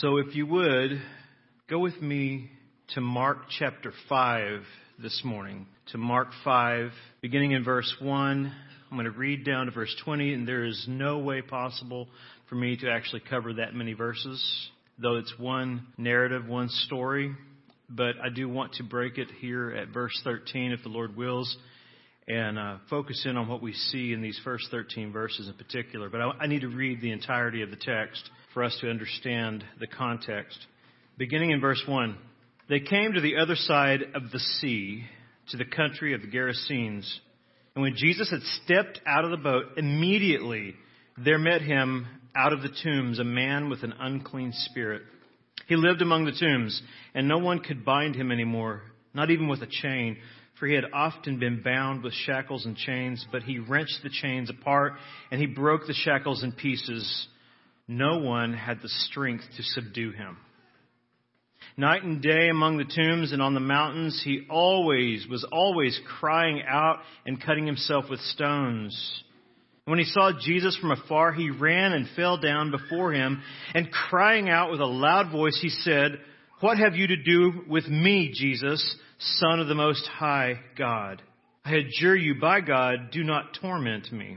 So, if you would, go with me to Mark chapter 5 this morning. To Mark 5, beginning in verse 1. I'm going to read down to verse 20, and there is no way possible for me to actually cover that many verses, though it's one narrative, one story. But I do want to break it here at verse 13, if the Lord wills, and uh, focus in on what we see in these first 13 verses in particular. But I, I need to read the entirety of the text for us to understand the context. Beginning in verse 1 They came to the other side of the sea, to the country of the Gerasenes. And when Jesus had stepped out of the boat, immediately there met him out of the tombs a man with an unclean spirit. He lived among the tombs, and no one could bind him anymore, not even with a chain, for he had often been bound with shackles and chains, but he wrenched the chains apart, and he broke the shackles in pieces no one had the strength to subdue him. Night and day among the tombs and on the mountains, he always was always crying out and cutting himself with stones. When he saw Jesus from afar, he ran and fell down before him, and crying out with a loud voice, he said, What have you to do with me, Jesus, Son of the Most High God? I adjure you by God, do not torment me.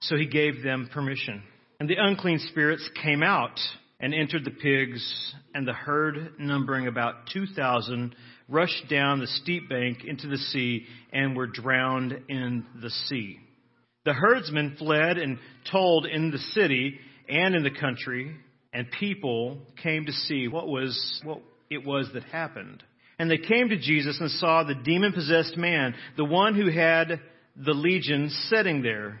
So he gave them permission. And the unclean spirits came out and entered the pigs, and the herd, numbering about 2,000, rushed down the steep bank into the sea and were drowned in the sea. The herdsmen fled and told in the city and in the country, and people came to see what was what it was that happened. And they came to Jesus and saw the demon possessed man, the one who had the legion sitting there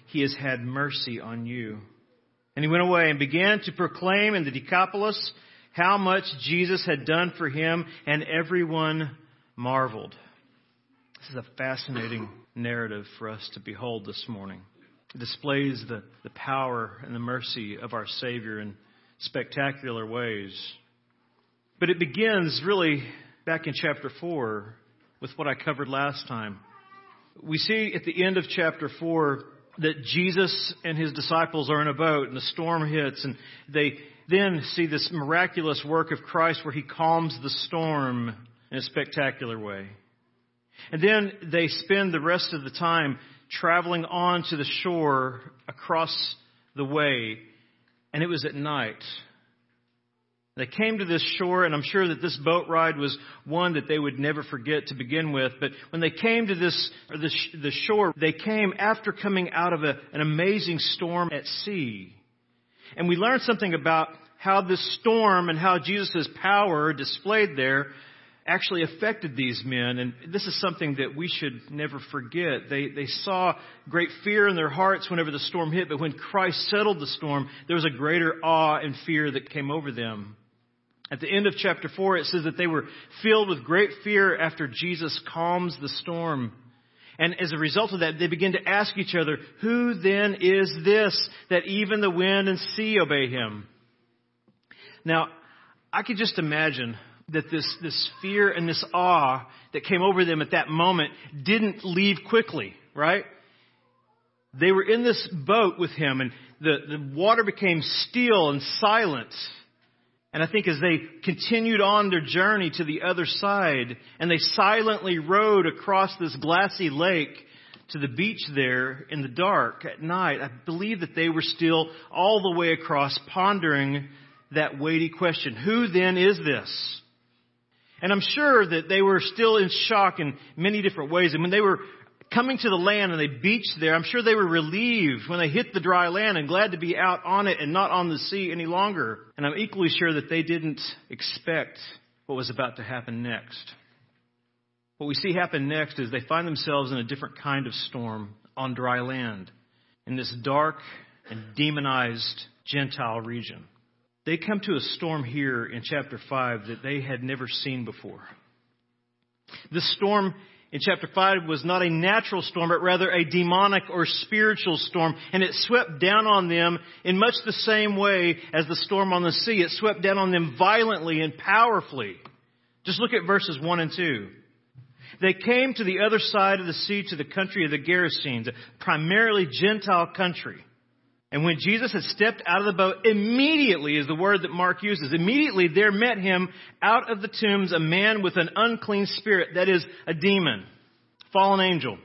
he has had mercy on you. And he went away and began to proclaim in the Decapolis how much Jesus had done for him, and everyone marveled. This is a fascinating narrative for us to behold this morning. It displays the, the power and the mercy of our Savior in spectacular ways. But it begins really back in chapter 4 with what I covered last time. We see at the end of chapter 4 that Jesus and his disciples are in a boat and the storm hits and they then see this miraculous work of Christ where he calms the storm in a spectacular way. And then they spend the rest of the time traveling on to the shore across the way and it was at night. They came to this shore, and I'm sure that this boat ride was one that they would never forget to begin with. But when they came to this, the, shore, they came after coming out of a, an amazing storm at sea. And we learned something about how this storm and how Jesus' power displayed there actually affected these men. And this is something that we should never forget. They, they saw great fear in their hearts whenever the storm hit, but when Christ settled the storm, there was a greater awe and fear that came over them. At the end of chapter 4, it says that they were filled with great fear after Jesus calms the storm. And as a result of that, they begin to ask each other, Who then is this that even the wind and sea obey him? Now, I could just imagine that this, this fear and this awe that came over them at that moment didn't leave quickly, right? They were in this boat with him, and the, the water became still and silent. And I think as they continued on their journey to the other side, and they silently rowed across this glassy lake to the beach there in the dark at night, I believe that they were still all the way across pondering that weighty question. Who then is this? And I'm sure that they were still in shock in many different ways. And when they were coming to the land and they beached there, I'm sure they were relieved when they hit the dry land and glad to be out on it and not on the sea any longer. And I'm equally sure that they didn't expect what was about to happen next. What we see happen next is they find themselves in a different kind of storm on dry land in this dark and demonized Gentile region. They come to a storm here in chapter 5 that they had never seen before. This storm in chapter 5 was not a natural storm, but rather a demonic or spiritual storm. And it swept down on them in much the same way as the storm on the sea. It swept down on them violently and powerfully. Just look at verses 1 and 2. They came to the other side of the sea to the country of the Gerasenes, a primarily Gentile country. And when Jesus had stepped out of the boat, immediately is the word that Mark uses. Immediately there met him out of the tombs a man with an unclean spirit, that is, a demon, fallen angel.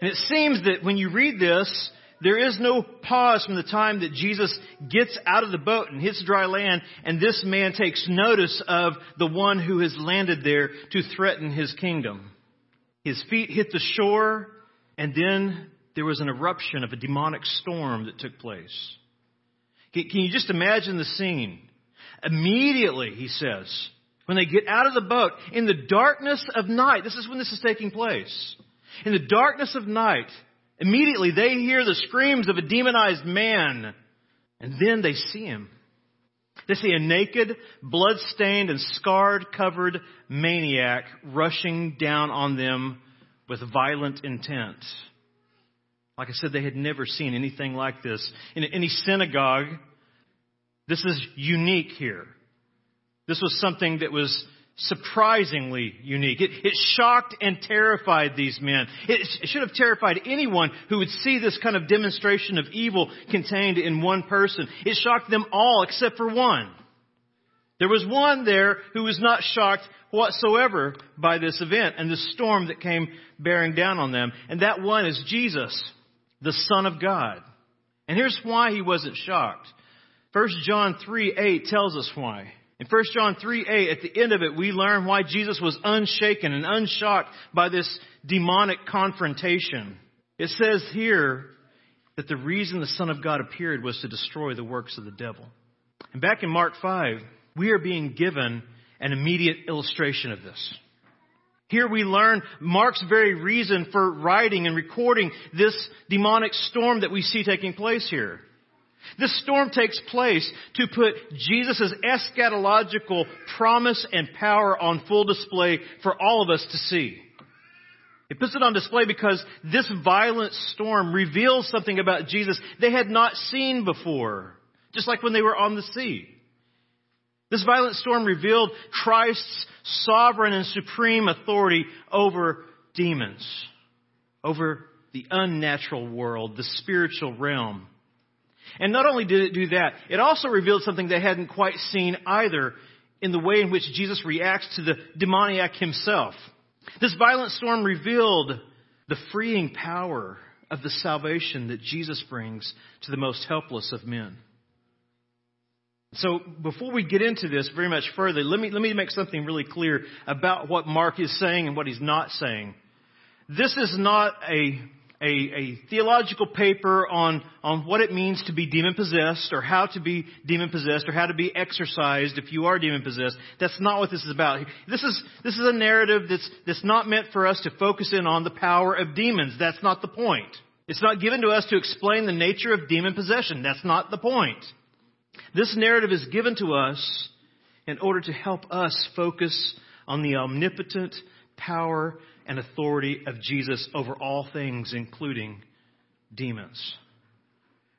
And it seems that when you read this, there is no pause from the time that Jesus gets out of the boat and hits dry land, and this man takes notice of the one who has landed there to threaten his kingdom. His feet hit the shore, and then there was an eruption of a demonic storm that took place. Can you just imagine the scene? Immediately, he says, when they get out of the boat, in the darkness of night, this is when this is taking place. In the darkness of night, immediately they hear the screams of a demonized man, and then they see him. They see a naked, blood-stained, and scarred-covered maniac rushing down on them with violent intent. Like I said, they had never seen anything like this. In any synagogue, this is unique here. This was something that was surprisingly unique. It, it, shocked and terrified these men. It, it should have terrified anyone who would see this kind of demonstration of evil contained in one person. It shocked them all except for one. There was one there who was not shocked whatsoever by this event and the storm that came bearing down on them. And that one is Jesus the Son of God. And here's why he wasn't shocked. 1 John 3 8 tells us why. In 1 John 3 8, at the end of it, we learn why Jesus was unshaken and unshocked by this demonic confrontation. It says here that the reason the Son of God appeared was to destroy the works of the devil. And back in Mark 5, we are being given an immediate illustration of this. Here we learn Mark's very reason for writing and recording this demonic storm that we see taking place here. This storm takes place to put Jesus' eschatological promise and power on full display for all of us to see. It puts it on display because this violent storm reveals something about Jesus they had not seen before. Just like when they were on the sea. This violent storm revealed Christ's sovereign and supreme authority over demons, over the unnatural world, the spiritual realm. And not only did it do that, it also revealed something they hadn't quite seen either in the way in which Jesus reacts to the demoniac himself. This violent storm revealed the freeing power of the salvation that Jesus brings to the most helpless of men. So before we get into this very much further, let me, let me make something really clear about what Mark is saying and what he's not saying. This is not a, a, a theological paper on, on what it means to be demon possessed or how to be demon possessed or how to be exorcised if you are demon possessed. That's not what this is about. This is, this is a narrative that's, that's not meant for us to focus in on the power of demons. That's not the point. It's not given to us to explain the nature of demon possession. That's not the point. This narrative is given to us in order to help us focus on the omnipotent power and authority of Jesus over all things, including demons.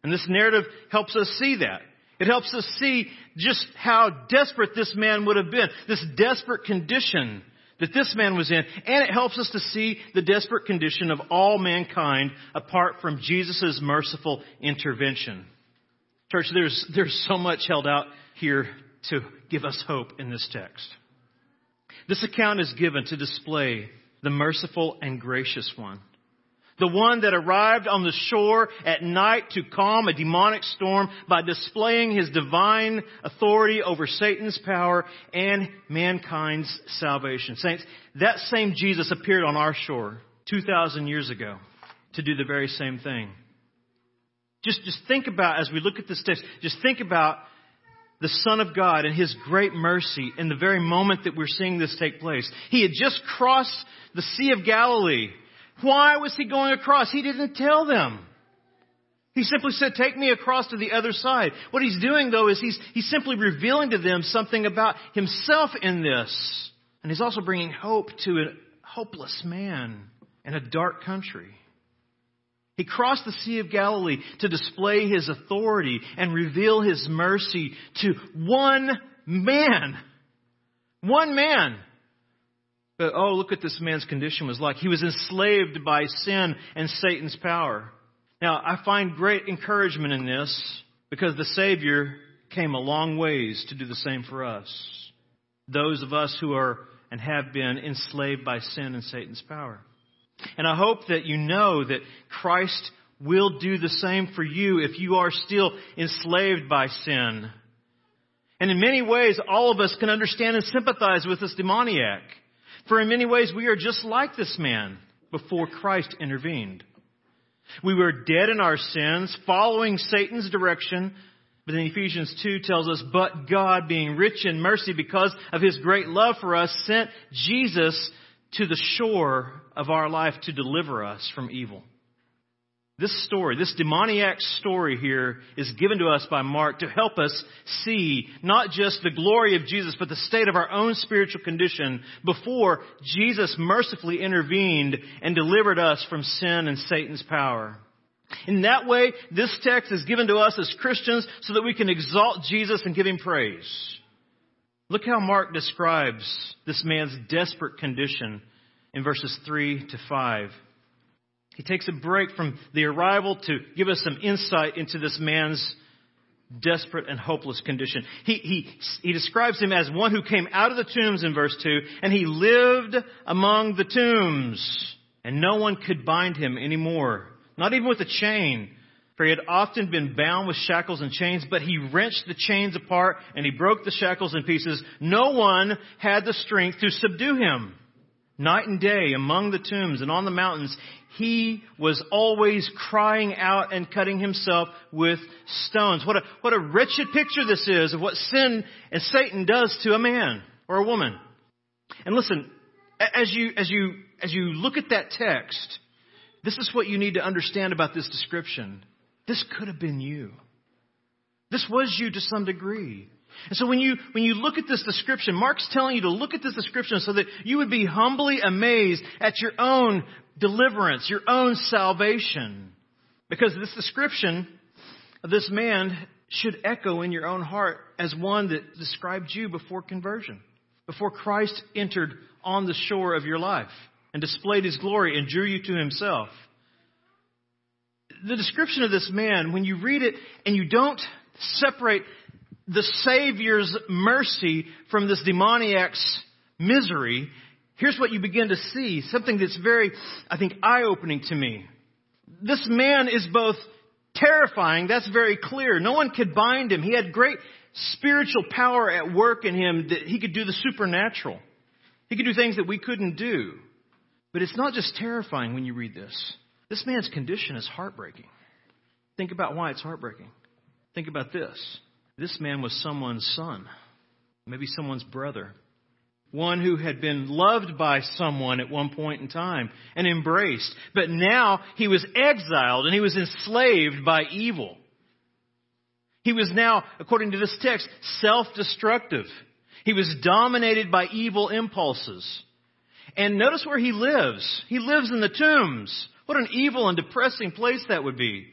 And this narrative helps us see that. It helps us see just how desperate this man would have been, this desperate condition that this man was in, and it helps us to see the desperate condition of all mankind apart from Jesus' merciful intervention. Church, there's, there's so much held out here to give us hope in this text. This account is given to display the merciful and gracious one, The one that arrived on the shore at night to calm a demonic storm by displaying his divine authority over Satan's power and mankind's salvation. Saints, that same Jesus appeared on our shore 2,000 years ago to do the very same thing. Just, just think about, as we look at this text, just think about the Son of God and His great mercy in the very moment that we're seeing this take place. He had just crossed the Sea of Galilee. Why was He going across? He didn't tell them. He simply said, take me across to the other side. What he's doing though is he's, he's simply revealing to them something about himself in this. And he's also bringing hope to a hopeless man in a dark country. He crossed the Sea of Galilee to display his authority and reveal his mercy to one man. One man. But oh, look what this man's condition was like. He was enslaved by sin and Satan's power. Now, I find great encouragement in this because the Savior came a long ways to do the same for us. Those of us who are and have been enslaved by sin and Satan's power. And I hope that you know that Christ will do the same for you if you are still enslaved by sin. And in many ways, all of us can understand and sympathize with this demoniac. For in many ways, we are just like this man before Christ intervened. We were dead in our sins, following Satan's direction. But then Ephesians 2 tells us, but God, being rich in mercy because of his great love for us, sent Jesus to the shore of our life to deliver us from evil. This story, this demoniac story here is given to us by Mark to help us see not just the glory of Jesus, but the state of our own spiritual condition before Jesus mercifully intervened and delivered us from sin and Satan's power. In that way, this text is given to us as Christians so that we can exalt Jesus and give him praise. Look how Mark describes this man's desperate condition in verses 3 to 5. He takes a break from the arrival to give us some insight into this man's desperate and hopeless condition. He, he, he describes him as one who came out of the tombs in verse 2, and he lived among the tombs, and no one could bind him anymore, not even with a chain. For he had often been bound with shackles and chains, but he wrenched the chains apart and he broke the shackles in pieces. No one had the strength to subdue him. Night and day among the tombs and on the mountains, he was always crying out and cutting himself with stones. What a, what a wretched picture this is of what sin and Satan does to a man or a woman. And listen, as you, as you, as you look at that text, this is what you need to understand about this description. This could have been you. This was you to some degree. And so when you, when you look at this description, Mark's telling you to look at this description so that you would be humbly amazed at your own deliverance, your own salvation. Because this description of this man should echo in your own heart as one that described you before conversion, before Christ entered on the shore of your life and displayed his glory and drew you to himself. The description of this man, when you read it and you don't separate the Savior's mercy from this demoniac's misery, here's what you begin to see. Something that's very, I think, eye-opening to me. This man is both terrifying, that's very clear. No one could bind him. He had great spiritual power at work in him that he could do the supernatural. He could do things that we couldn't do. But it's not just terrifying when you read this. This man's condition is heartbreaking. Think about why it's heartbreaking. Think about this. This man was someone's son, maybe someone's brother, one who had been loved by someone at one point in time and embraced, but now he was exiled and he was enslaved by evil. He was now, according to this text, self-destructive. He was dominated by evil impulses. And notice where he lives. He lives in the tombs. What an evil and depressing place that would be.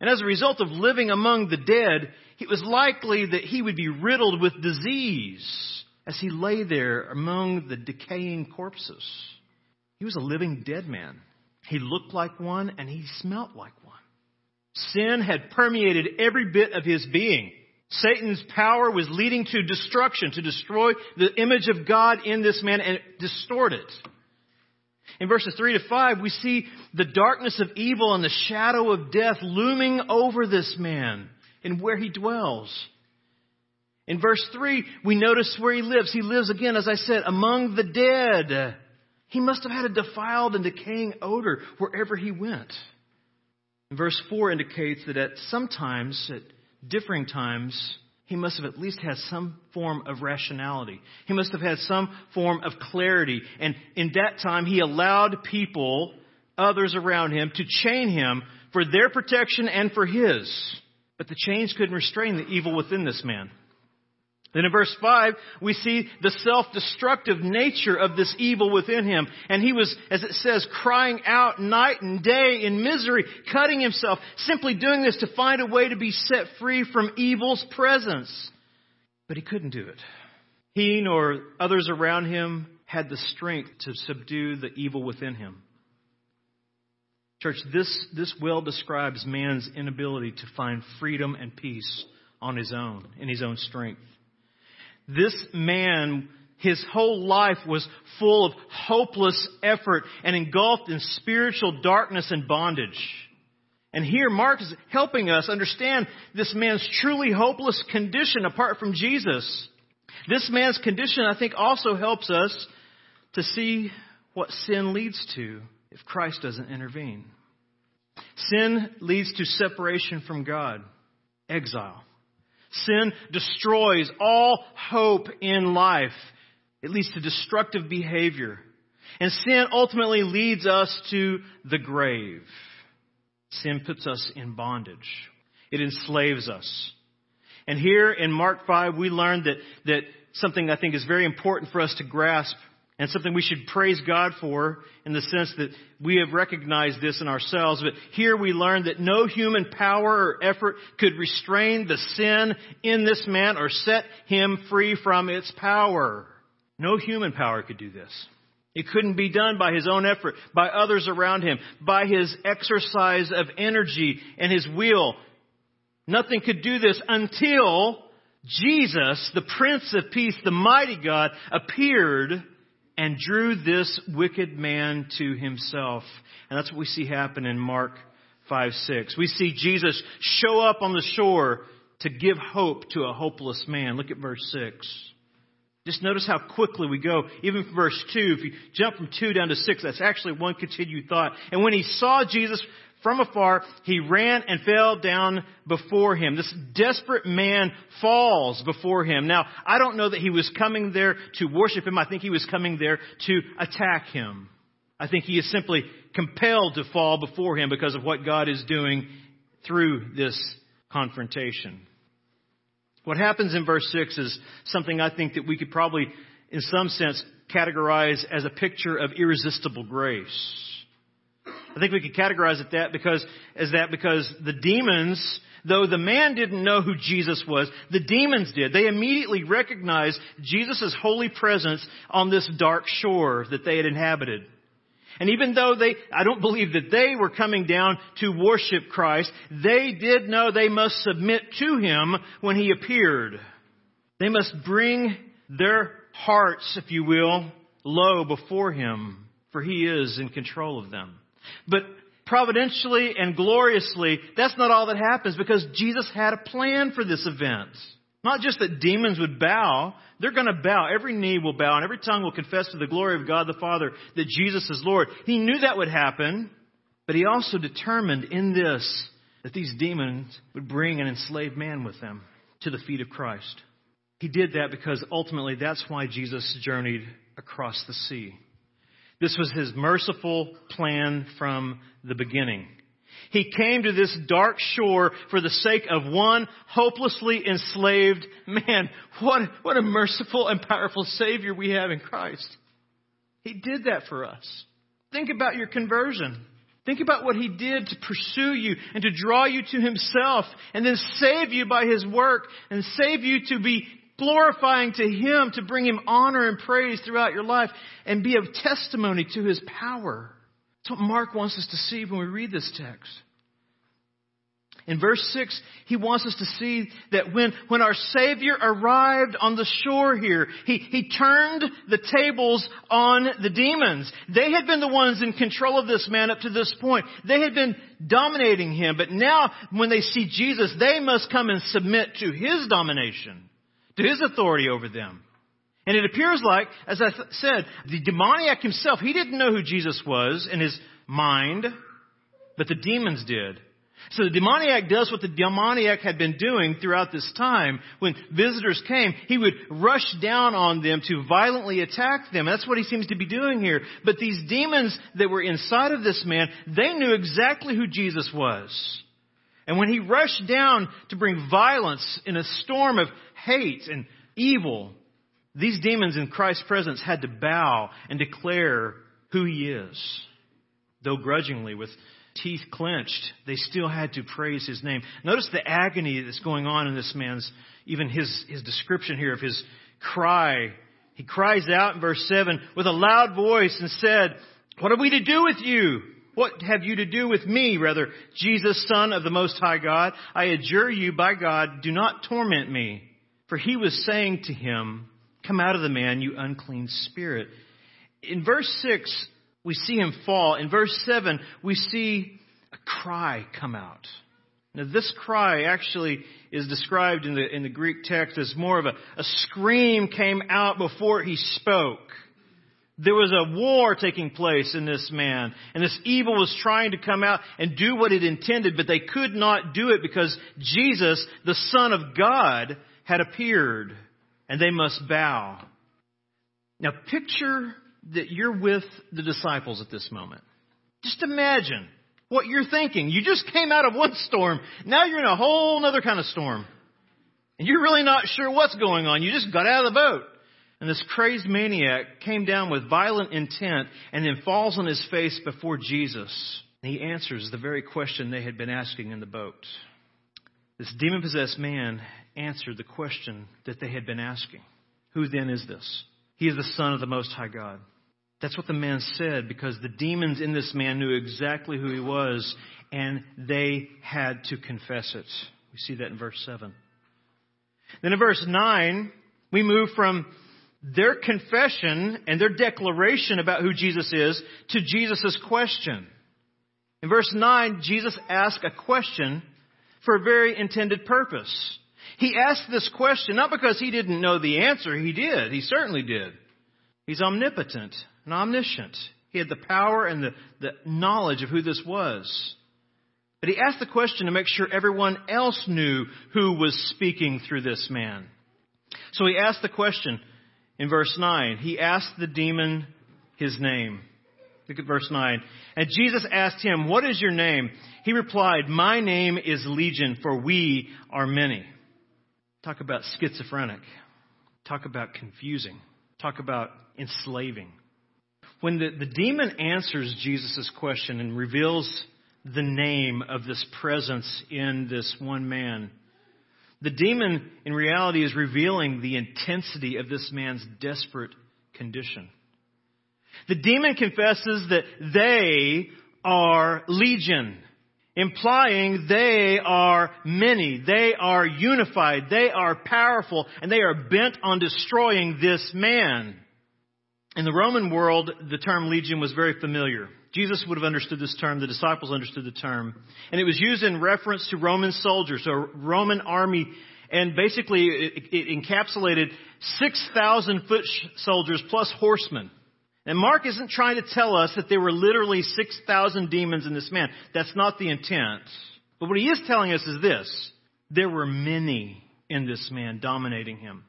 And as a result of living among the dead, it was likely that he would be riddled with disease as he lay there among the decaying corpses. He was a living dead man. He looked like one and he smelt like one. Sin had permeated every bit of his being. Satan's power was leading to destruction, to destroy the image of God in this man and distort it. In verses 3 to 5, we see the darkness of evil and the shadow of death looming over this man and where he dwells. In verse 3, we notice where he lives. He lives again, as I said, among the dead. He must have had a defiled and decaying odor wherever he went. Verse 4 indicates that at some times, at differing times, he must have at least had some form of rationality. He must have had some form of clarity. And in that time, he allowed people, others around him, to chain him for their protection and for his. But the chains couldn't restrain the evil within this man. Then in verse 5, we see the self-destructive nature of this evil within him. And he was, as it says, crying out night and day in misery, cutting himself, simply doing this to find a way to be set free from evil's presence. But he couldn't do it. He nor others around him had the strength to subdue the evil within him. Church, this, this well describes man's inability to find freedom and peace on his own, in his own strength. This man, his whole life was full of hopeless effort and engulfed in spiritual darkness and bondage. And here Mark is helping us understand this man's truly hopeless condition apart from Jesus. This man's condition, I think, also helps us to see what sin leads to if Christ doesn't intervene. Sin leads to separation from God, exile. Sin destroys all hope in life. It leads to destructive behavior. And sin ultimately leads us to the grave. Sin puts us in bondage. It enslaves us. And here in Mark 5, we learn that, that something I think is very important for us to grasp and something we should praise God for in the sense that we have recognized this in ourselves. But here we learn that no human power or effort could restrain the sin in this man or set him free from its power. No human power could do this. It couldn't be done by his own effort, by others around him, by his exercise of energy and his will. Nothing could do this until Jesus, the Prince of Peace, the mighty God, appeared and drew this wicked man to himself. And that's what we see happen in Mark 5 6. We see Jesus show up on the shore to give hope to a hopeless man. Look at verse 6. Just notice how quickly we go. Even from verse 2, if you jump from 2 down to 6, that's actually one continued thought. And when he saw Jesus from afar, he ran and fell down before him. This desperate man falls before him. Now, I don't know that he was coming there to worship him. I think he was coming there to attack him. I think he is simply compelled to fall before him because of what God is doing through this confrontation. What happens in verse 6 is something I think that we could probably, in some sense, categorize as a picture of irresistible grace. I think we could categorize it that because, as that because the demons, though the man didn't know who Jesus was, the demons did. They immediately recognized Jesus' holy presence on this dark shore that they had inhabited. And even though they, I don't believe that they were coming down to worship Christ, they did know they must submit to Him when He appeared. They must bring their hearts, if you will, low before Him, for He is in control of them. But providentially and gloriously, that's not all that happens because Jesus had a plan for this event. Not just that demons would bow, they're going to bow. Every knee will bow and every tongue will confess to the glory of God the Father that Jesus is Lord. He knew that would happen, but he also determined in this that these demons would bring an enslaved man with them to the feet of Christ. He did that because ultimately that's why Jesus journeyed across the sea. This was his merciful plan from the beginning. He came to this dark shore for the sake of one hopelessly enslaved man. What, what a merciful and powerful Savior we have in Christ. He did that for us. Think about your conversion. Think about what He did to pursue you and to draw you to Himself and then save you by His work and save you to be glorifying to Him to bring Him honor and praise throughout your life and be a testimony to His power. That's what Mark wants us to see when we read this text. In verse 6, he wants us to see that when, when our Savior arrived on the shore here, he, he turned the tables on the demons. They had been the ones in control of this man up to this point. They had been dominating him, but now when they see Jesus, they must come and submit to his domination, to his authority over them. And it appears like, as I th- said, the demoniac himself, he didn't know who Jesus was in his mind, but the demons did. So the demoniac does what the demoniac had been doing throughout this time. When visitors came, he would rush down on them to violently attack them. That's what he seems to be doing here. But these demons that were inside of this man, they knew exactly who Jesus was. And when he rushed down to bring violence in a storm of hate and evil, these demons in Christ's presence had to bow and declare who he is, though grudgingly with teeth clenched, they still had to praise his name. Notice the agony that's going on in this man's, even his, his description here of his cry. He cries out in verse 7 with a loud voice and said, What are we to do with you? What have you to do with me, rather, Jesus, Son of the Most High God? I adjure you by God, do not torment me. For he was saying to him, Come out of the man, you unclean spirit. In verse 6, we see him fall. In verse 7, we see a cry come out. Now, this cry actually is described in the, in the Greek text as more of a, a scream came out before he spoke. There was a war taking place in this man, and this evil was trying to come out and do what it intended, but they could not do it because Jesus, the Son of God, had appeared, and they must bow. Now picture that you're with the disciples at this moment. Just imagine what you're thinking. You just came out of one storm. Now you're in a whole other kind of storm. And you're really not sure what's going on. You just got out of the boat. And this crazed maniac came down with violent intent and then falls on his face before Jesus. And he answers the very question they had been asking in the boat. This demon possessed man answered the question that they had been asking. Who then is this? He is the Son of the Most High God. That's what the man said because the demons in this man knew exactly who he was and they had to confess it. We see that in verse 7. Then in verse 9, we move from their confession and their declaration about who Jesus is to Jesus' question. In verse 9, Jesus asked a question for a very intended purpose. He asked this question not because he didn't know the answer, he did. He certainly did. He's omnipotent and omniscient. He had the power and the, the knowledge of who this was. But he asked the question to make sure everyone else knew who was speaking through this man. So he asked the question in verse 9. He asked the demon his name. Look at verse 9. And Jesus asked him, What is your name? He replied, My name is Legion, for we are many. Talk about schizophrenic. Talk about confusing. Talk about enslaving. When the, the demon answers Jesus' question and reveals the name of this presence in this one man, the demon in reality is revealing the intensity of this man's desperate condition. The demon confesses that they are legion, implying they are many, they are unified, they are powerful, and they are bent on destroying this man. In the Roman world, the term legion was very familiar. Jesus would have understood this term, the disciples understood the term. And it was used in reference to Roman soldiers, a Roman army, and basically it, encapsulated 6,000 foot soldiers plus horsemen. And Mark isn't trying to tell us that there were literally 6,000 demons in this man. That's not the intent. But what he is telling us is this. There were many in this man dominating him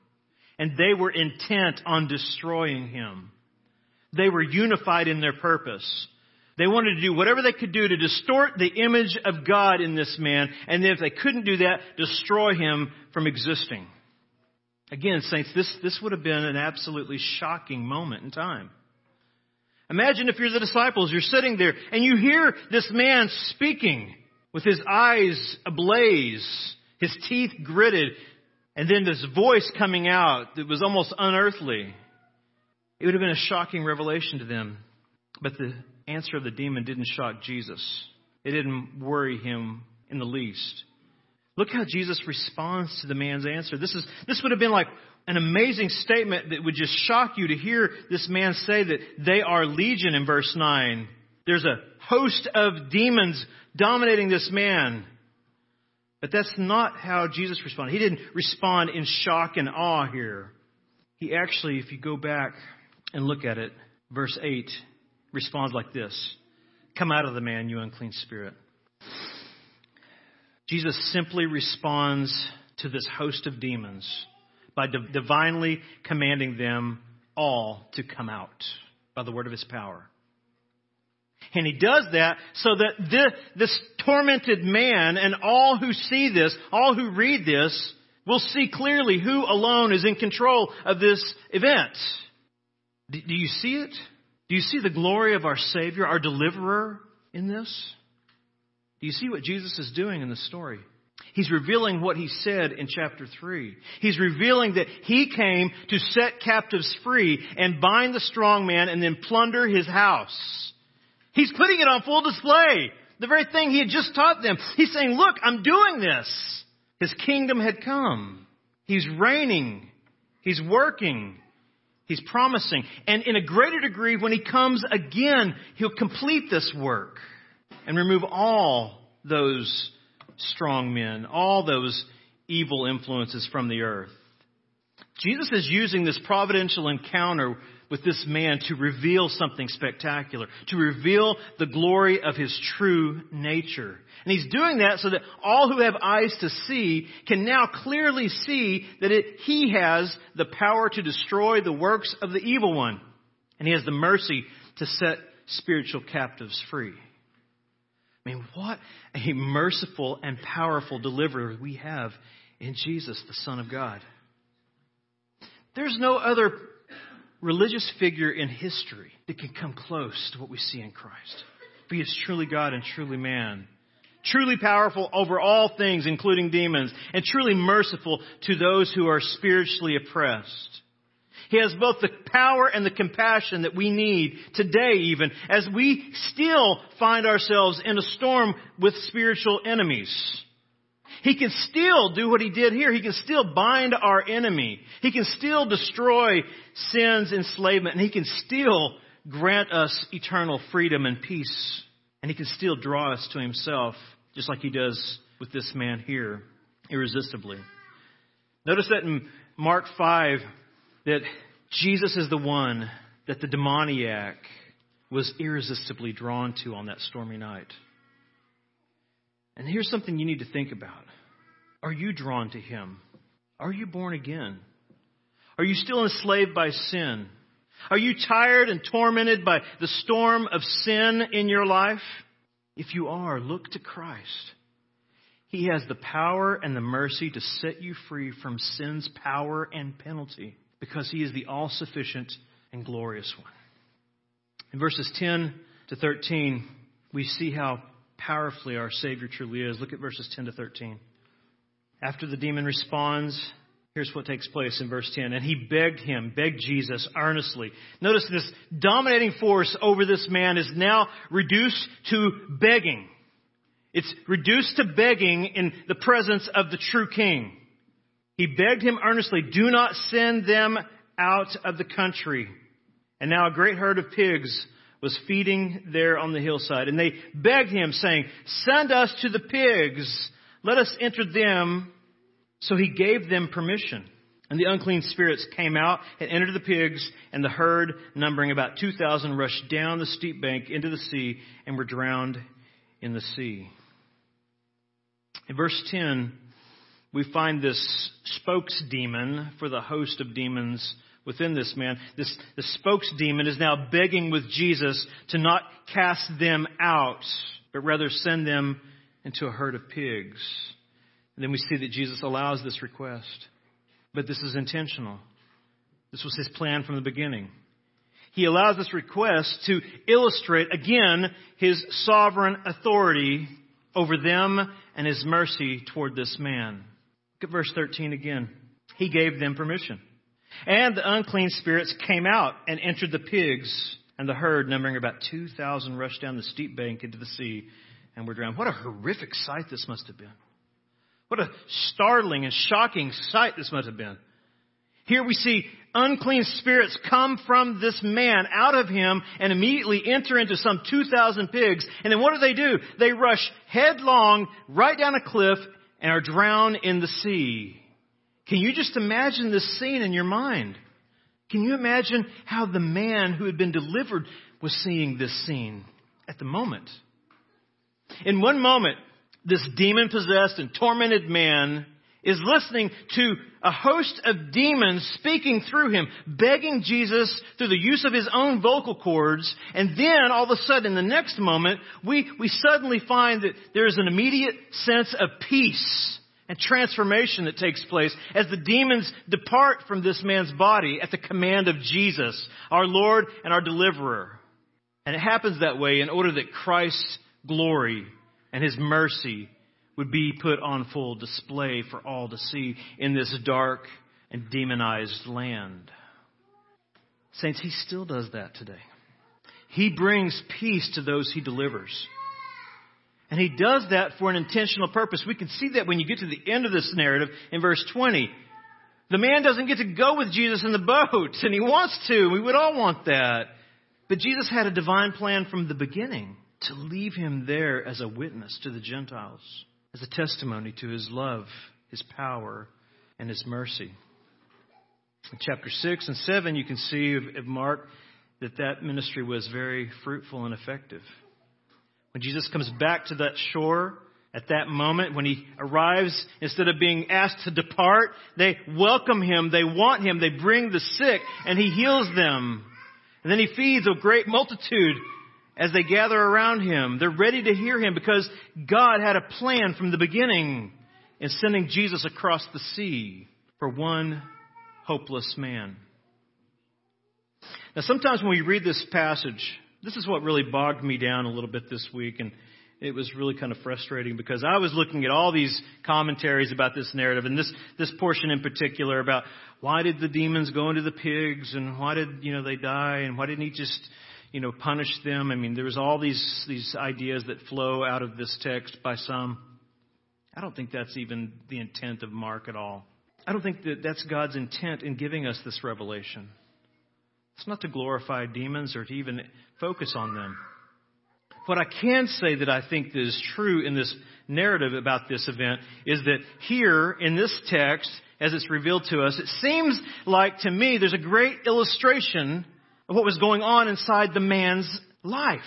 and they were intent on destroying him. They were unified in their purpose. They wanted to do whatever they could do to distort the image of God in this man, and then if they couldn't do that, destroy him from existing. Again, saints, this, this would have been an absolutely shocking moment in time. Imagine if you're the disciples, you're sitting there, and you hear this man speaking with his eyes ablaze, his teeth gritted, and then this voice coming out that was almost unearthly. It would have been a shocking revelation to them. But the answer of the demon didn't shock Jesus. It didn't worry him in the least. Look how Jesus responds to the man's answer. This is, this would have been like an amazing statement that would just shock you to hear this man say that they are legion in verse 9. There's a host of demons dominating this man. But that's not how Jesus responded. He didn't respond in shock and awe here. He actually, if you go back and look at it, verse 8 responds like this Come out of the man, you unclean spirit. Jesus simply responds to this host of demons by divinely commanding them all to come out by the word of his power. And he does that so that this, this tormented man and all who see this, all who read this, will see clearly who alone is in control of this event. Do, do you see it? Do you see the glory of our Savior, our deliverer in this? Do you see what Jesus is doing in the story? He's revealing what he said in chapter 3. He's revealing that he came to set captives free and bind the strong man and then plunder his house. He's putting it on full display. The very thing he had just taught them. He's saying, look, I'm doing this. His kingdom had come. He's reigning. He's working. He's promising. And in a greater degree, when he comes again, he'll complete this work and remove all those strong men, all those evil influences from the earth. Jesus is using this providential encounter with this man to reveal something spectacular, to reveal the glory of his true nature. And he's doing that so that all who have eyes to see can now clearly see that it, he has the power to destroy the works of the evil one. And he has the mercy to set spiritual captives free. I mean, what a merciful and powerful deliverer we have in Jesus, the Son of God. There's no other religious figure in history that can come close to what we see in Christ. He is truly God and truly man. Truly powerful over all things, including demons, and truly merciful to those who are spiritually oppressed. He has both the power and the compassion that we need today even as we still find ourselves in a storm with spiritual enemies. He can still do what he did here. He can still bind our enemy. He can still destroy sin's enslavement and he can still grant us eternal freedom and peace. And he can still draw us to himself just like he does with this man here irresistibly. Notice that in Mark 5, that Jesus is the one that the demoniac was irresistibly drawn to on that stormy night. And here's something you need to think about. Are you drawn to him? Are you born again? Are you still enslaved by sin? Are you tired and tormented by the storm of sin in your life? If you are, look to Christ. He has the power and the mercy to set you free from sin's power and penalty because he is the all sufficient and glorious one. In verses 10 to 13, we see how powerfully our Savior truly is. Look at verses 10 to 13. After the demon responds, here's what takes place in verse 10. And he begged him, begged Jesus earnestly. Notice this dominating force over this man is now reduced to begging. It's reduced to begging in the presence of the true king. He begged him earnestly, do not send them out of the country. And now a great herd of pigs was feeding there on the hillside. And they begged him, saying, Send us to the pigs. Let us enter them. So he gave them permission. And the unclean spirits came out and entered the pigs, and the herd, numbering about 2,000, rushed down the steep bank into the sea and were drowned in the sea. In verse 10, we find this spokes demon for the host of demons within this man. This the spokes demon is now begging with Jesus to not cast them out, but rather send them into a herd of pigs. And then we see that Jesus allows this request. But this is intentional. This was his plan from the beginning. He allows this request to illustrate again his sovereign authority over them and his mercy toward this man. Look at verse 13 again. He gave them permission. And the unclean spirits came out and entered the pigs, and the herd, numbering about 2,000, rushed down the steep bank into the sea and were drowned. What a horrific sight this must have been. What a startling and shocking sight this must have been. Here we see unclean spirits come from this man out of him and immediately enter into some 2,000 pigs. And then what do they do? They rush headlong right down a cliff and are drowned in the sea. Can you just imagine this scene in your mind? Can you imagine how the man who had been delivered was seeing this scene at the moment? In one moment, this demon possessed and tormented man is listening to a host of demons speaking through him, begging Jesus through the use of his own vocal cords, and then all of a sudden, in the next moment, we, we suddenly find that there is an immediate sense of peace and transformation that takes place as the demons depart from this man's body at the command of Jesus, our Lord and our deliverer. And it happens that way in order that Christ's glory and his mercy would be put on full display for all to see in this dark and demonized land. Saints, he still does that today. He brings peace to those he delivers. And he does that for an intentional purpose. We can see that when you get to the end of this narrative in verse 20. The man doesn't get to go with Jesus in the boat, and he wants to. We would all want that. But Jesus had a divine plan from the beginning to leave him there as a witness to the Gentiles as a testimony to his love, his power, and his mercy. In chapter 6 and 7, you can see of Mark that that ministry was very fruitful and effective. When Jesus comes back to that shore, at that moment, when he arrives, instead of being asked to depart, they welcome him, they want him, they bring the sick, and he heals them. And then he feeds a great multitude as they gather around him. They're ready to hear him because God had a plan from the beginning in sending Jesus across the sea for one hopeless man. Now, sometimes when we read this passage, this is what really bogged me down a little bit this week, and it was really kind of frustrating because I was looking at all these commentaries about this narrative and this, this portion in particular about why did the demons go into the pigs and why did, you know, they die and why didn't he just, you know, punish them. I mean, there was all these, these ideas that flow out of this text by some. I don't think that's even the intent of Mark at all. I don't think that that's God's intent in giving us this revelation. It's not to glorify demons or to even focus on them. What I can say that I think that is true in this narrative about this event is that here in this text, as it's revealed to us, it seems like to me there's a great illustration of what was going on inside the man's life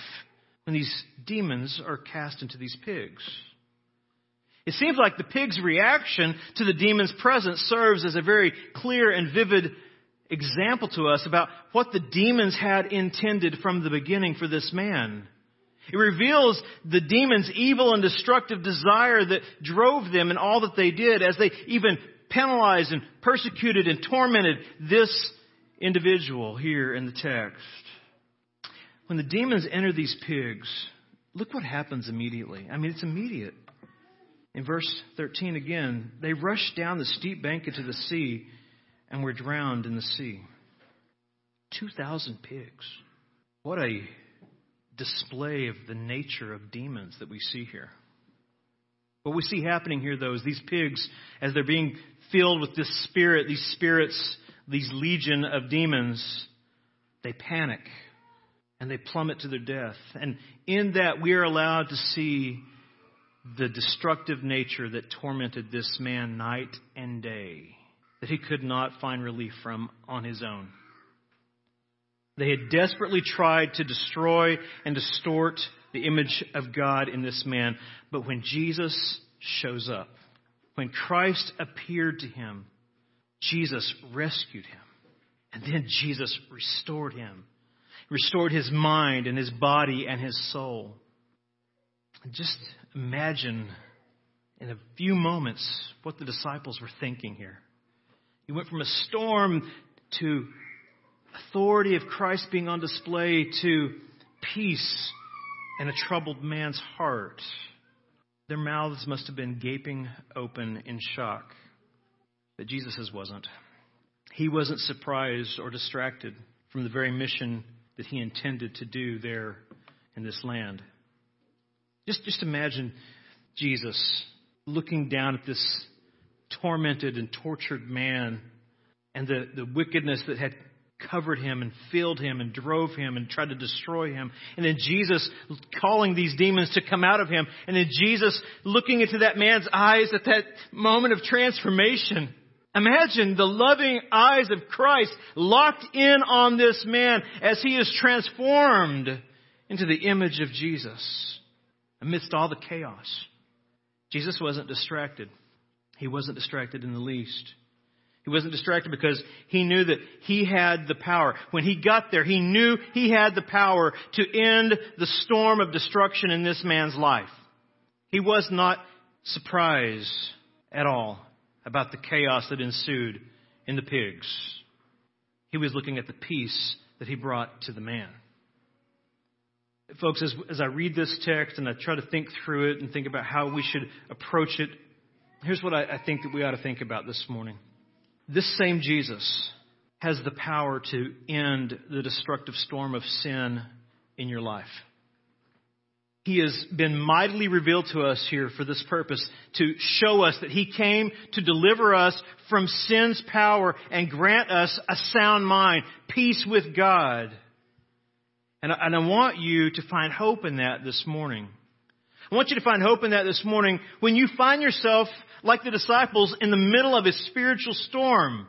when these demons are cast into these pigs. It seems like the pig's reaction to the demon's presence serves as a very clear and vivid example to us about what the demons had intended from the beginning for this man. It reveals the demons' evil and destructive desire that drove them in all that they did as they even penalized and persecuted and tormented this individual here in the text. When the demons enter these pigs, look what happens immediately. I mean, it's immediate. In verse 13 again, they rushed down the steep bank into the sea and were drowned in the sea. 2,000 pigs. What a display of the nature of demons that we see here. What we see happening here, though, is these pigs, as they're being filled with this spirit, these spirits these legion of demons, they panic and they plummet to their death. And in that, we are allowed to see the destructive nature that tormented this man night and day, that he could not find relief from on his own. They had desperately tried to destroy and distort the image of God in this man. But when Jesus shows up, when Christ appeared to him, Jesus rescued him. And then Jesus restored him, restored his mind and his body and his soul. Just imagine in a few moments what the disciples were thinking here. He went from a storm to authority of Christ being on display to peace in a troubled man's heart. Their mouths must have been gaping open in shock. But Jesus' wasn't. He wasn't surprised or distracted from the very mission that he intended to do there in this land. Just, just imagine Jesus looking down at this tormented and tortured man and the, the wickedness that had covered him and filled him and drove him and tried to destroy him. And then Jesus calling these demons to come out of him. And then Jesus looking into that man's eyes at that moment of transformation. Imagine the loving eyes of Christ locked in on this man as he is transformed into the image of Jesus amidst all the chaos. Jesus wasn't distracted. He wasn't distracted in the least. He wasn't distracted because he knew that he had the power. When he got there, he knew he had the power to end the storm of destruction in this man's life. He was not surprised at all about the chaos that ensued in the pigs. He was looking at the peace that he brought to the man. Folks, as, as I read this text and I try to think through it and think about how we should approach it, here's what I, I think that we ought to think about this morning. This same Jesus has the power to end the destructive storm of sin in your life. He has been mightily revealed to us here for this purpose, to show us that He came to deliver us from sin's power and grant us a sound mind, peace with God. And I, and I want you to find hope in that this morning. I want you to find hope in that this morning when you find yourself like the disciples in the middle of a spiritual storm.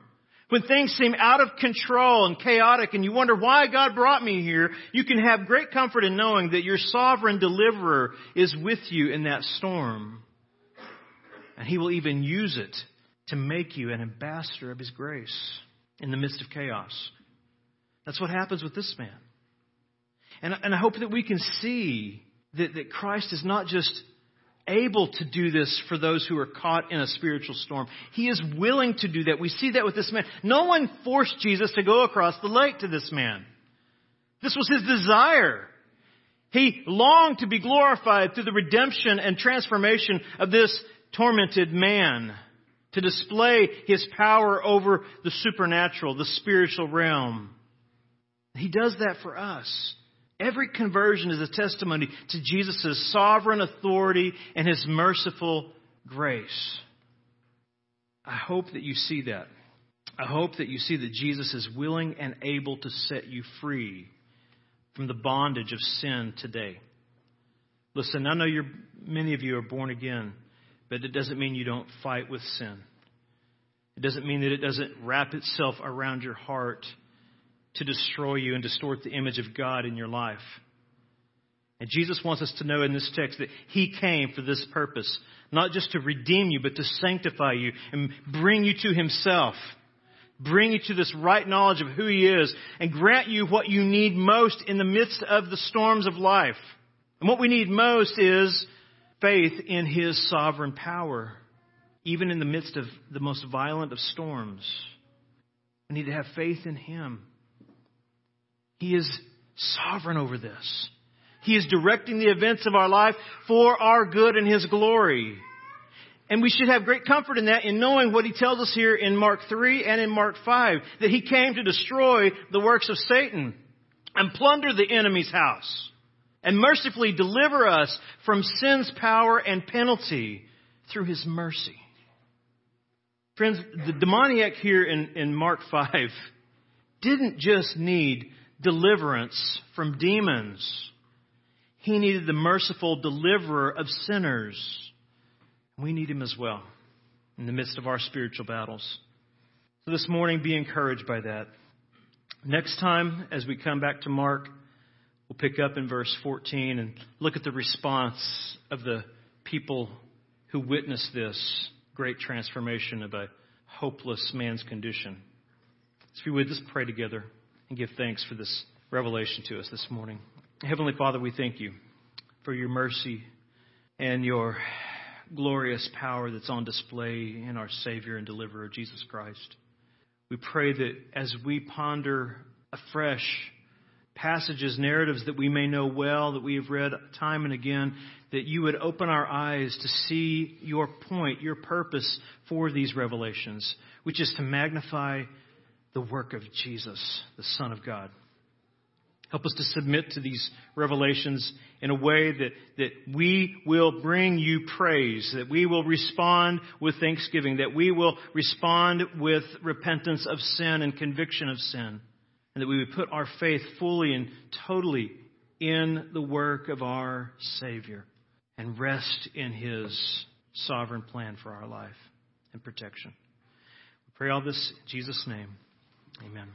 When things seem out of control and chaotic and you wonder why God brought me here, you can have great comfort in knowing that your sovereign deliverer is with you in that storm. And he will even use it to make you an ambassador of his grace in the midst of chaos. That's what happens with this man. And, and I hope that we can see that, that Christ is not just able to do this for those who are caught in a spiritual storm. He is willing to do that. We see that with this man. No one forced Jesus to go across the lake to this man. This was his desire. He longed to be glorified through the redemption and transformation of this tormented man, to display his power over the supernatural, the spiritual realm. He does that for us. Every conversion is a testimony to Jesus' sovereign authority and his merciful grace. I hope that you see that. I hope that you see that Jesus is willing and able to set you free from the bondage of sin today. Listen, I know you're, many of you are born again, but it doesn't mean you don't fight with sin. It doesn't mean that it doesn't wrap itself around your heart to destroy you and distort the image of God in your life. And Jesus wants us to know in this text that He came for this purpose, not just to redeem you, but to sanctify you and bring you to Himself. Bring you to this right knowledge of who He is and grant you what you need most in the midst of the storms of life. And what we need most is faith in His sovereign power, even in the midst of the most violent of storms. We need to have faith in Him. He is sovereign over this. He is directing the events of our life for our good and His glory. And we should have great comfort in that in knowing what He tells us here in Mark 3 and in Mark 5, that He came to destroy the works of Satan and plunder the enemy's house and mercifully deliver us from sin's power and penalty through His mercy. Friends, the demoniac here in, in Mark 5 didn't just need deliverance from demons. He needed the merciful deliverer of sinners. We need him as well in the midst of our spiritual battles. So this morning, be encouraged by that. Next time, as we come back to Mark, we'll pick up in verse 14 and look at the response of the people who witnessed this great transformation of a hopeless man's condition. So if you would, just pray together and give thanks for this revelation to us this morning. Heavenly Father, we thank you for your mercy and your glorious power that's on display in our Savior and Deliverer, Jesus Christ. We pray that as we ponder afresh passages, narratives that we may know well, that we have read time and again, that you would open our eyes to see your point, your purpose for these revelations, which is to magnify the work of Jesus, the Son of God. Help us to submit to these revelations in a way that, that we will bring you praise, that we will respond with thanksgiving, that we will respond with repentance of sin and conviction of sin, and that we would put our faith fully and totally in the work of our Savior and rest in His sovereign plan for our life and protection. We pray all this in Jesus' name. Amen.